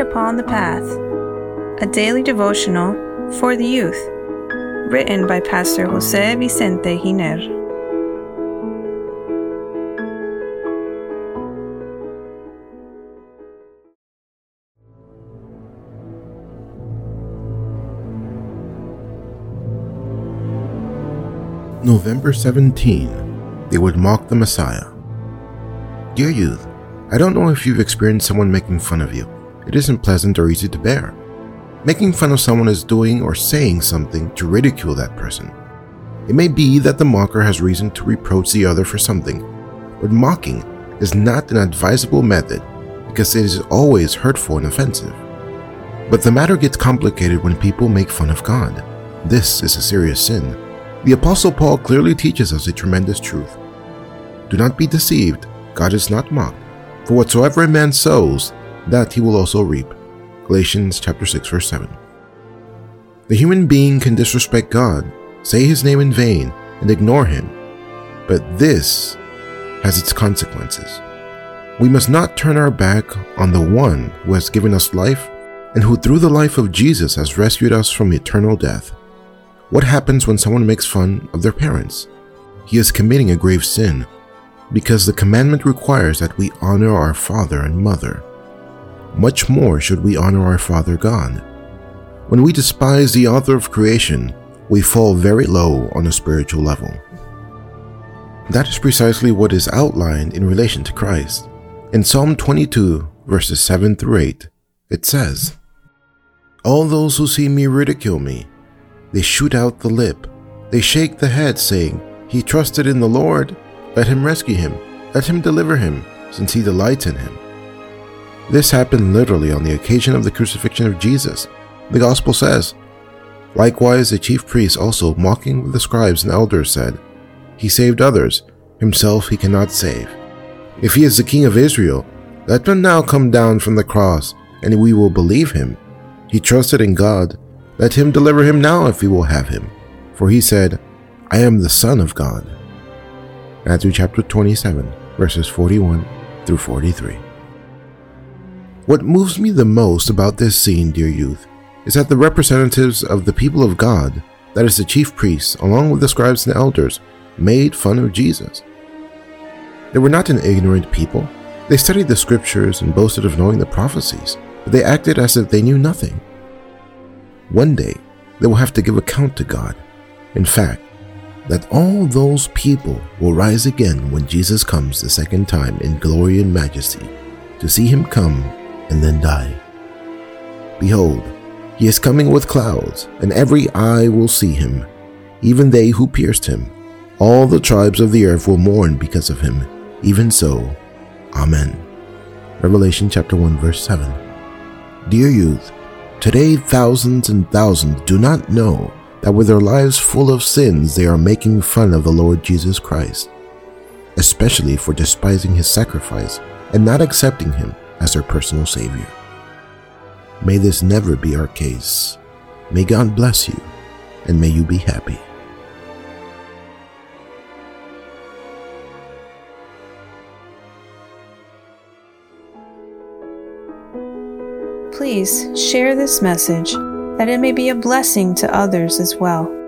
Upon the Path, a daily devotional for the youth, written by Pastor Jose Vicente Giner. November 17, they would mock the Messiah. Dear youth, I don't know if you've experienced someone making fun of you. It isn't pleasant or easy to bear. Making fun of someone is doing or saying something to ridicule that person. It may be that the mocker has reason to reproach the other for something, but mocking is not an advisable method because it is always hurtful and offensive. But the matter gets complicated when people make fun of God. This is a serious sin the Apostle Paul clearly teaches us a tremendous truth. Do not be deceived, God is not mocked. For whatsoever a man sows, that he will also reap. Galatians chapter 6 verse 7. The human being can disrespect God, say his name in vain, and ignore him. But this has its consequences. We must not turn our back on the one who has given us life and who through the life of Jesus has rescued us from eternal death. What happens when someone makes fun of their parents? He is committing a grave sin, because the commandment requires that we honor our father and mother. Much more should we honor our Father God. When we despise the author of creation, we fall very low on a spiritual level. That is precisely what is outlined in relation to Christ. In Psalm 22, verses 7 through 8, it says, All those who see me ridicule me they shoot out the lip. They shake the head, saying, He trusted in the Lord. Let him rescue him. Let him deliver him, since he delights in him. This happened literally on the occasion of the crucifixion of Jesus. The Gospel says, Likewise, the chief priests also, mocking with the scribes and elders, said, He saved others, himself he cannot save. If he is the king of Israel, let him now come down from the cross, and we will believe him. He trusted in God let him deliver him now if he will have him. For he said, I am the Son of God. Matthew chapter 27, verses 41 through 43. What moves me the most about this scene, dear youth, is that the representatives of the people of God, that is, the chief priests, along with the scribes and elders, made fun of Jesus. They were not an ignorant people. They studied the scriptures and boasted of knowing the prophecies, but they acted as if they knew nothing. One day, they will have to give account to God. In fact, that all those people will rise again when Jesus comes the second time in glory and majesty to see him come and then die. Behold, he is coming with clouds, and every eye will see him, even they who pierced him. All the tribes of the earth will mourn because of him. Even so, Amen. Revelation chapter 1 verse 7. Dear youth, Today, thousands and thousands do not know that with their lives full of sins, they are making fun of the Lord Jesus Christ, especially for despising his sacrifice and not accepting him as their personal Savior. May this never be our case. May God bless you, and may you be happy. please share this message that it may be a blessing to others as well.